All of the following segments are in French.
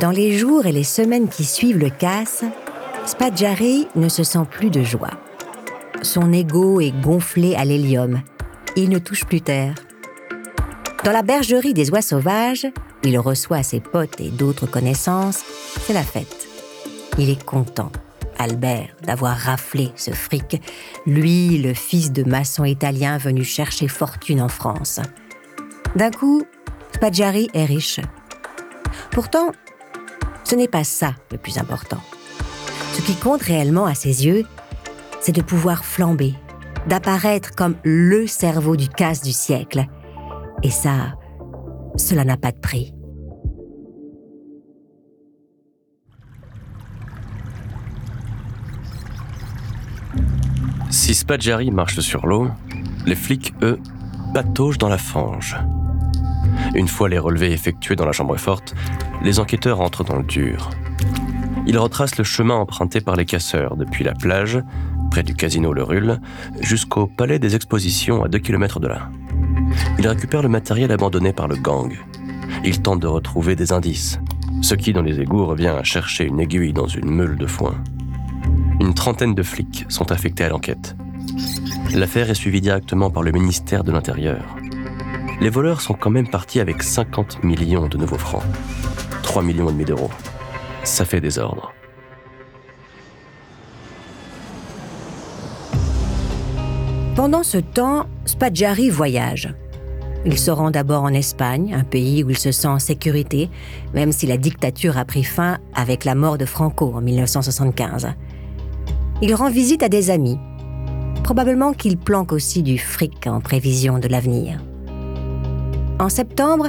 Dans les jours et les semaines qui suivent le casse, Spadjari ne se sent plus de joie. Son ego est gonflé à l'hélium. Il ne touche plus terre. Dans la bergerie des oies sauvages, il reçoit ses potes et d'autres connaissances. C'est la fête. Il est content, Albert, d'avoir raflé ce fric, lui, le fils de maçon italien venu chercher fortune en France. D'un coup, Spadjari est riche. Pourtant, ce n'est pas ça le plus important. Ce qui compte réellement à ses yeux, c'est de pouvoir flamber, d'apparaître comme le cerveau du casse du siècle. Et ça, cela n'a pas de prix. Si Spadjari marche sur l'eau, les flics, eux, pataugent dans la fange. Une fois les relevés effectués dans la chambre forte, les enquêteurs entrent dans le dur. Ils retracent le chemin emprunté par les casseurs depuis la plage, près du casino Le Rulle, jusqu'au palais des expositions à 2 km de là. Ils récupèrent le matériel abandonné par le gang. Ils tentent de retrouver des indices, ce qui dans les égouts revient à chercher une aiguille dans une meule de foin. Une trentaine de flics sont affectés à l'enquête. L'affaire est suivie directement par le ministère de l'Intérieur. Les voleurs sont quand même partis avec 50 millions de nouveaux francs. 3 millions et demi d'euros. Ça fait des ordres. Pendant ce temps, Spadjari voyage. Il se rend d'abord en Espagne, un pays où il se sent en sécurité, même si la dictature a pris fin avec la mort de Franco en 1975. Il rend visite à des amis. Probablement qu'il planque aussi du fric en prévision de l'avenir. En septembre,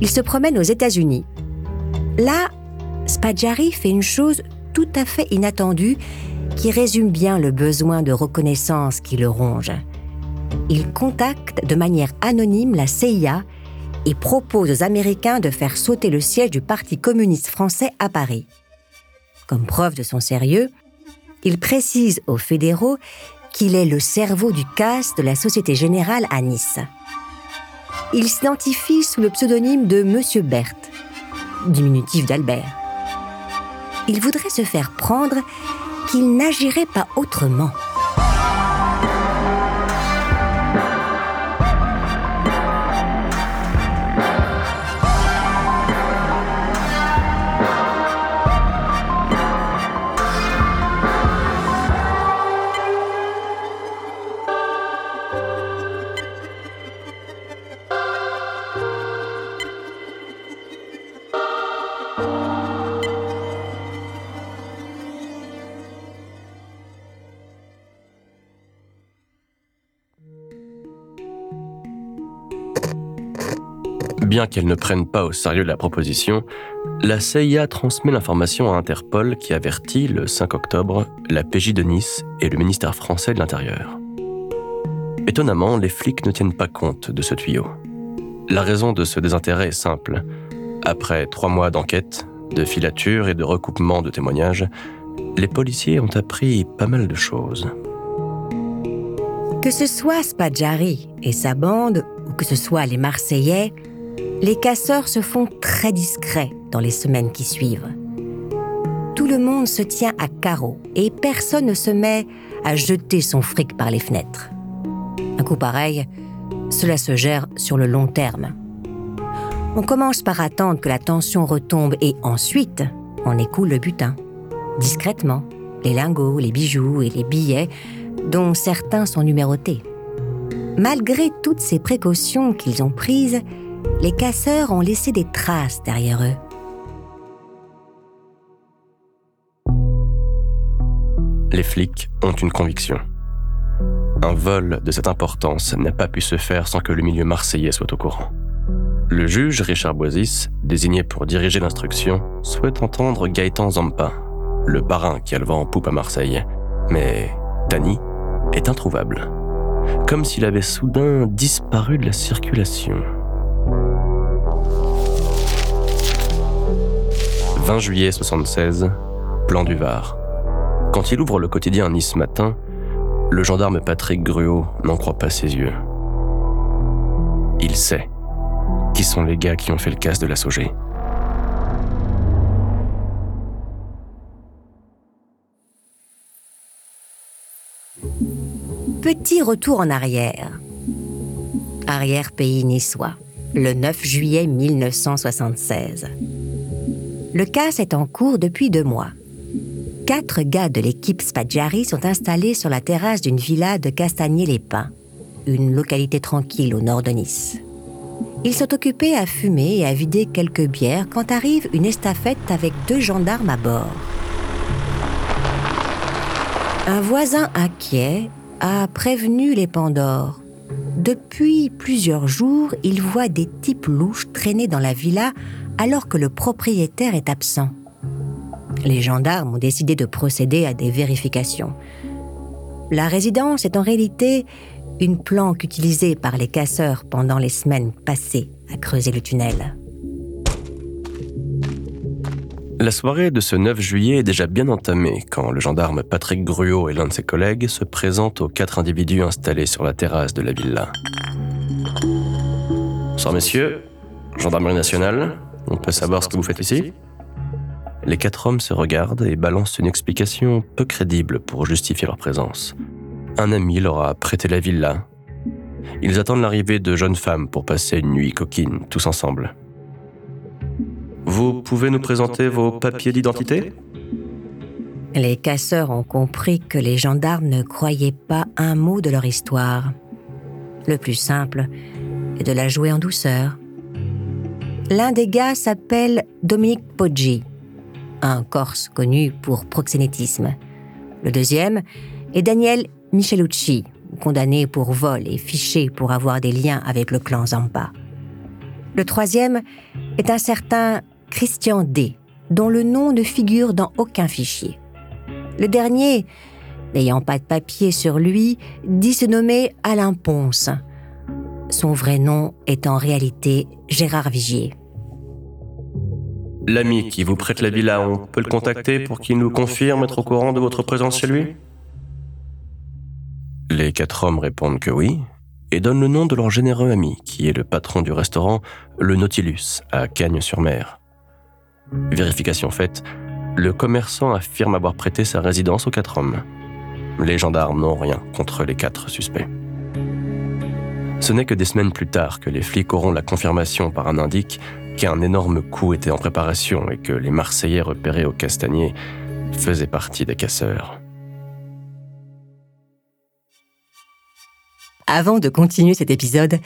il se promène aux États-Unis. Là, Spadjari fait une chose tout à fait inattendue qui résume bien le besoin de reconnaissance qui le ronge. Il contacte de manière anonyme la CIA et propose aux Américains de faire sauter le siège du Parti communiste français à Paris. Comme preuve de son sérieux, il précise aux fédéraux qu'il est le cerveau du casse de la Société Générale à Nice. Il s'identifie sous le pseudonyme de Monsieur Berthe, diminutif d'Albert. Il voudrait se faire prendre qu'il n'agirait pas autrement. Bien qu'elle ne prenne pas au sérieux la proposition, la CIA transmet l'information à Interpol qui avertit le 5 octobre la PJ de Nice et le ministère français de l'Intérieur. Étonnamment, les flics ne tiennent pas compte de ce tuyau. La raison de ce désintérêt est simple. Après trois mois d'enquête, de filature et de recoupement de témoignages, les policiers ont appris pas mal de choses. Que ce soit Spadjari et sa bande, ou que ce soit les Marseillais, les casseurs se font très discrets dans les semaines qui suivent. Tout le monde se tient à carreau et personne ne se met à jeter son fric par les fenêtres. Un coup pareil, cela se gère sur le long terme. On commence par attendre que la tension retombe et ensuite, on écoule le butin. Discrètement, les lingots, les bijoux et les billets, dont certains sont numérotés. Malgré toutes ces précautions qu'ils ont prises, les casseurs ont laissé des traces derrière eux. Les flics ont une conviction. Un vol de cette importance n'a pas pu se faire sans que le milieu marseillais soit au courant. Le juge Richard Boisis, désigné pour diriger l'instruction, souhaite entendre Gaëtan Zampa, le parrain qui a le vent en poupe à Marseille. Mais Dany est introuvable, comme s'il avait soudain disparu de la circulation. 20 juillet 76, plan du Var. Quand il ouvre le quotidien Nice Matin, le gendarme Patrick Gruot n'en croit pas ses yeux. Il sait qui sont les gars qui ont fait le casse de la Sogé. Petit retour en arrière. Arrière-pays niçois le 9 juillet 1976. Le casse est en cours depuis deux mois. Quatre gars de l'équipe Spadjari sont installés sur la terrasse d'une villa de Castagnier-les-Pins, une localité tranquille au nord de Nice. Ils sont occupés à fumer et à vider quelques bières quand arrive une estafette avec deux gendarmes à bord. Un voisin inquiet a prévenu les Pandores. Depuis plusieurs jours, il voit des types louches traîner dans la villa alors que le propriétaire est absent. Les gendarmes ont décidé de procéder à des vérifications. La résidence est en réalité une planque utilisée par les casseurs pendant les semaines passées à creuser le tunnel. La soirée de ce 9 juillet est déjà bien entamée quand le gendarme Patrick Gruot et l'un de ses collègues se présentent aux quatre individus installés sur la terrasse de la villa. Bonsoir messieurs, gendarmerie nationale, on peut savoir ce que vous faites ici? Les quatre hommes se regardent et balancent une explication peu crédible pour justifier leur présence. Un ami leur a prêté la villa. Ils attendent l'arrivée de jeunes femmes pour passer une nuit coquine, tous ensemble. Vous pouvez nous présenter vos papiers d'identité? Les casseurs ont compris que les gendarmes ne croyaient pas un mot de leur histoire. Le plus simple est de la jouer en douceur. L'un des gars s'appelle Dominique Poggi, un Corse connu pour proxénétisme. Le deuxième est Daniel Michelucci, condamné pour vol et fiché pour avoir des liens avec le clan Zampa. Le troisième est un certain Christian D, dont le nom ne figure dans aucun fichier. Le dernier, n'ayant pas de papier sur lui, dit se nommer Alain Ponce. Son vrai nom est en réalité Gérard Vigier. L'ami qui vous prête la villa, on peut le contacter pour qu'il nous confirme être au courant de votre présence chez lui? Les quatre hommes répondent que oui, et donnent le nom de leur généreux ami, qui est le patron du restaurant Le Nautilus, à Cagnes-sur-Mer. Vérification faite, le commerçant affirme avoir prêté sa résidence aux quatre hommes. Les gendarmes n'ont rien contre les quatre suspects. Ce n'est que des semaines plus tard que les flics auront la confirmation par un indique qu'un énorme coup était en préparation et que les Marseillais repérés au Castagnier faisaient partie des casseurs. Avant de continuer cet épisode,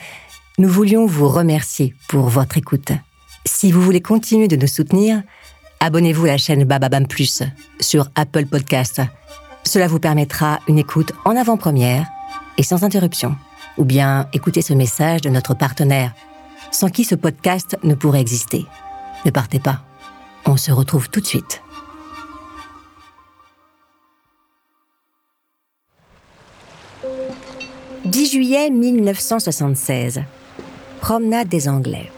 nous voulions vous remercier pour votre écoute. Si vous voulez continuer de nous soutenir, abonnez-vous à la chaîne Bababam Plus sur Apple Podcast. Cela vous permettra une écoute en avant-première et sans interruption. Ou bien écoutez ce message de notre partenaire, sans qui ce podcast ne pourrait exister. Ne partez pas. On se retrouve tout de suite. « 10 juillet 1976. Promenade des Anglais.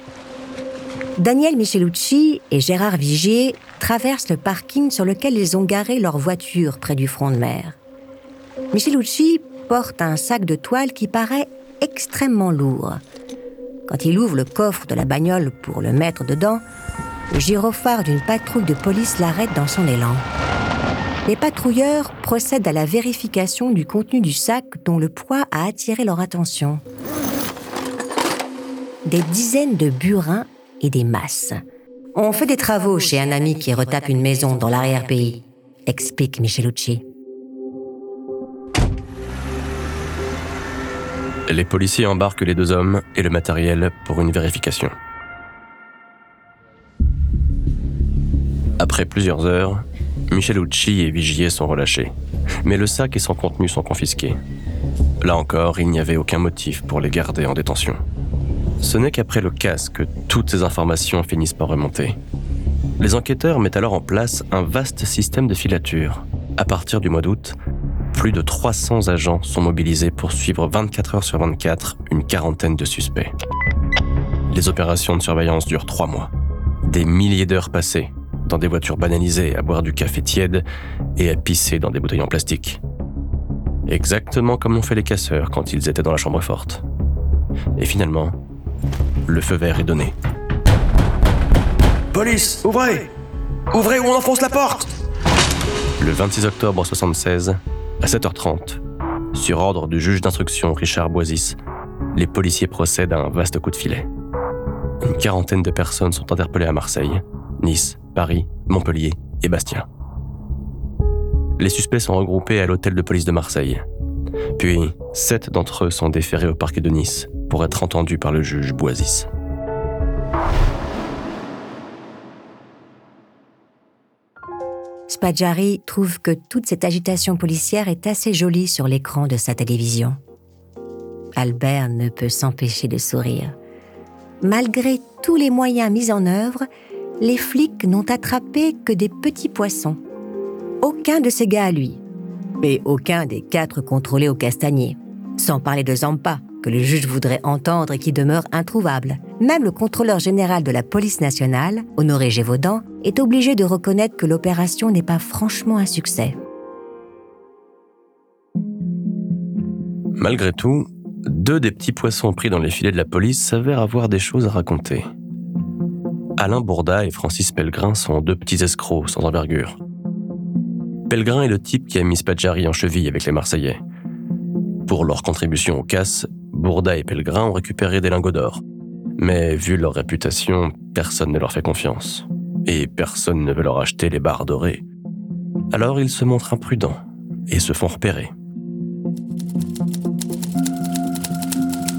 Daniel Michelucci et Gérard Vigier traversent le parking sur lequel ils ont garé leur voiture près du front de mer. Michelucci porte un sac de toile qui paraît extrêmement lourd. Quand il ouvre le coffre de la bagnole pour le mettre dedans, le gyrophare d'une patrouille de police l'arrête dans son élan. Les patrouilleurs procèdent à la vérification du contenu du sac dont le poids a attiré leur attention. Des dizaines de burins et des masses. On fait des travaux chez un ami qui retape une maison dans l'arrière-pays, explique Michelucci. Les policiers embarquent les deux hommes et le matériel pour une vérification. Après plusieurs heures, Michelucci et Vigier sont relâchés, mais le sac et son contenu sont confisqués. Là encore, il n'y avait aucun motif pour les garder en détention. Ce n'est qu'après le casse que toutes ces informations finissent par remonter. Les enquêteurs mettent alors en place un vaste système de filature. À partir du mois d'août, plus de 300 agents sont mobilisés pour suivre 24 heures sur 24 une quarantaine de suspects. Les opérations de surveillance durent trois mois. Des milliers d'heures passées dans des voitures banalisées à boire du café tiède et à pisser dans des bouteilles en plastique. Exactement comme l'ont fait les casseurs quand ils étaient dans la chambre forte. Et finalement, le feu vert est donné. Police, ouvrez Ouvrez ou on enfonce la porte Le 26 octobre 76, à 7h30, Sur ordre du juge d'instruction Richard Boisis, les policiers procèdent à un vaste coup de filet. Une quarantaine de personnes sont interpellées à Marseille, Nice, Paris, Montpellier et Bastia. Les suspects sont regroupés à l'hôtel de police de Marseille. Puis, sept d'entre eux sont déférés au parquet de Nice pour être entendus par le juge Boisis. Spadjari trouve que toute cette agitation policière est assez jolie sur l'écran de sa télévision. Albert ne peut s'empêcher de sourire. Malgré tous les moyens mis en œuvre, les flics n'ont attrapé que des petits poissons. Aucun de ces gars à lui, mais aucun des quatre contrôlés au castanier. Sans parler de Zampa, que le juge voudrait entendre et qui demeure introuvable. Même le contrôleur général de la police nationale, Honoré Gévaudan, est obligé de reconnaître que l'opération n'est pas franchement un succès. Malgré tout, deux des petits poissons pris dans les filets de la police s'avèrent avoir des choses à raconter. Alain Bourda et Francis Pellegrin sont deux petits escrocs sans envergure. Pellegrin est le type qui a mis Spadjari en cheville avec les Marseillais. Pour leur contribution aux casses, Bourda et Pellegrin ont récupéré des lingots d'or. Mais vu leur réputation, personne ne leur fait confiance. Et personne ne veut leur acheter les barres dorées. Alors ils se montrent imprudents et se font repérer.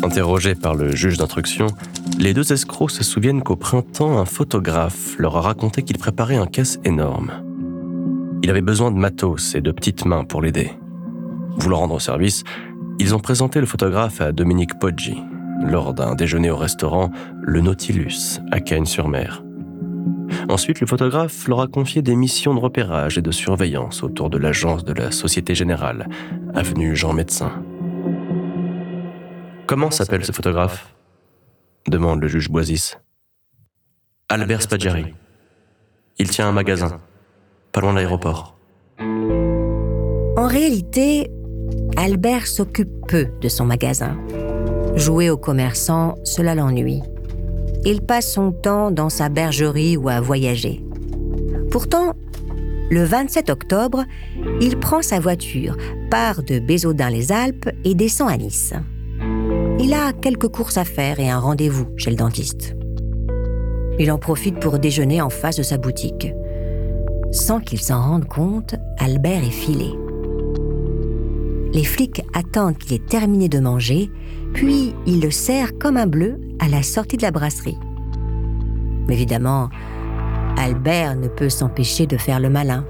Interrogés par le juge d'instruction, les deux escrocs se souviennent qu'au printemps, un photographe leur a raconté qu'il préparait un casse énorme. Il avait besoin de matos et de petites mains pour l'aider. Voulant rendre service, ils ont présenté le photographe à Dominique Poggi lors d'un déjeuner au restaurant Le Nautilus à Cagnes-sur-Mer. Ensuite, le photographe leur a confié des missions de repérage et de surveillance autour de l'agence de la Société Générale, avenue Jean Médecin. Comment s'appelle ce photographe? demande le juge Boisis. Albert Spadjari. Il tient un magasin, pas loin de l'aéroport. En réalité, Albert s'occupe peu de son magasin. Jouer aux commerçants, cela l'ennuie. Il passe son temps dans sa bergerie ou à voyager. Pourtant, le 27 octobre, il prend sa voiture, part de Bézaudun-les-Alpes et descend à Nice. Il a quelques courses à faire et un rendez-vous chez le dentiste. Il en profite pour déjeuner en face de sa boutique. Sans qu'il s'en rende compte, Albert est filé. Les flics attendent qu'il ait terminé de manger, puis il le serre comme un bleu à la sortie de la brasserie. Évidemment, Albert ne peut s'empêcher de faire le malin.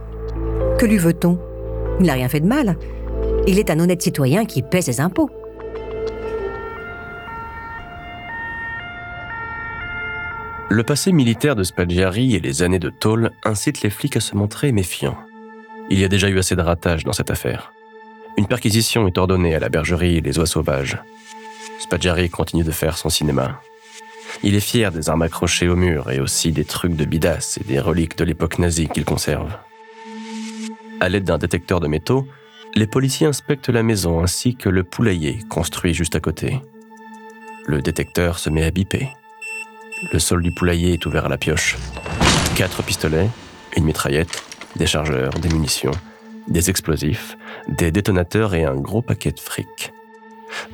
Que lui veut-on? Il n'a rien fait de mal. Il est un honnête citoyen qui paie ses impôts. Le passé militaire de Spaggiari et les années de tôle incitent les flics à se montrer méfiants. Il y a déjà eu assez de ratages dans cette affaire. Une perquisition est ordonnée à la bergerie Les Oies Sauvages. Spaggiari continue de faire son cinéma. Il est fier des armes accrochées au mur et aussi des trucs de bidas et des reliques de l'époque nazie qu'il conserve. À l'aide d'un détecteur de métaux, les policiers inspectent la maison ainsi que le poulailler construit juste à côté. Le détecteur se met à biper. Le sol du poulailler est ouvert à la pioche. Quatre pistolets, une mitraillette, des chargeurs, des munitions, des explosifs, des détonateurs et un gros paquet de fric.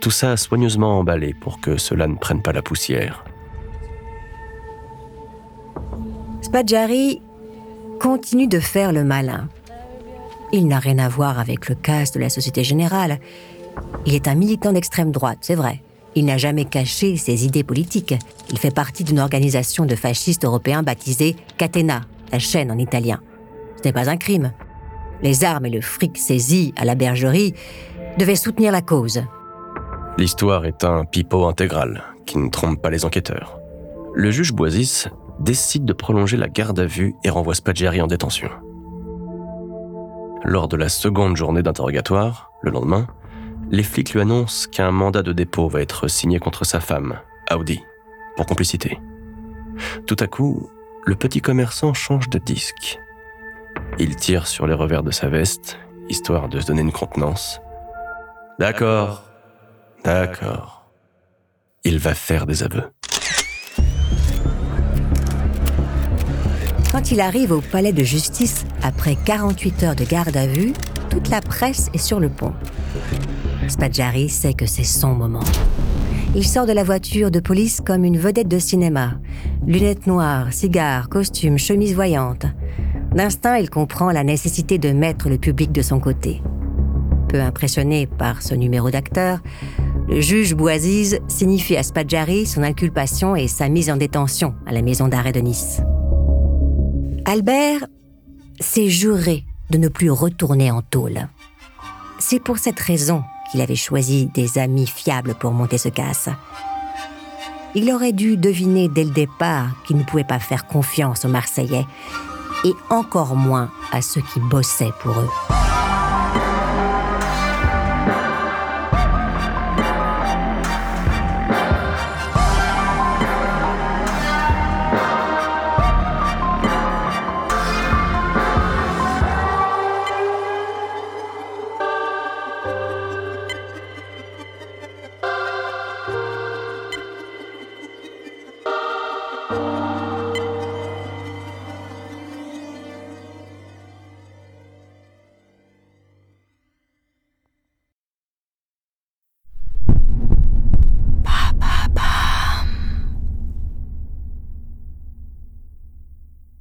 Tout ça soigneusement emballé pour que cela ne prenne pas la poussière. Spadjari continue de faire le malin. Il n'a rien à voir avec le casse de la Société Générale. Il est un militant d'extrême droite, c'est vrai. Il n'a jamais caché ses idées politiques. Il fait partie d'une organisation de fascistes européens baptisée Catena, la chaîne en italien. Ce n'est pas un crime. Les armes et le fric saisis à la bergerie devaient soutenir la cause. L'histoire est un pipeau intégral qui ne trompe pas les enquêteurs. Le juge Boisis décide de prolonger la garde à vue et renvoie Spaggiari en détention. Lors de la seconde journée d'interrogatoire, le lendemain, les flics lui annoncent qu'un mandat de dépôt va être signé contre sa femme, Audi, pour complicité. Tout à coup, le petit commerçant change de disque. Il tire sur les revers de sa veste, histoire de se donner une contenance. D'accord, d'accord. Il va faire des aveux. Quand il arrive au palais de justice après 48 heures de garde à vue, toute la presse est sur le pont. Spadjari sait que c'est son moment. Il sort de la voiture de police comme une vedette de cinéma. Lunettes noires, cigares, costume, chemise voyante. D'instinct, il comprend la nécessité de mettre le public de son côté. Peu impressionné par ce numéro d'acteur, le juge Boisise signifie à Spadjari son inculpation et sa mise en détention à la maison d'arrêt de Nice. Albert s'est juré de ne plus retourner en tôle. C'est pour cette raison qu'il avait choisi des amis fiables pour monter ce casse. Il aurait dû deviner dès le départ qu'il ne pouvait pas faire confiance aux Marseillais, et encore moins à ceux qui bossaient pour eux.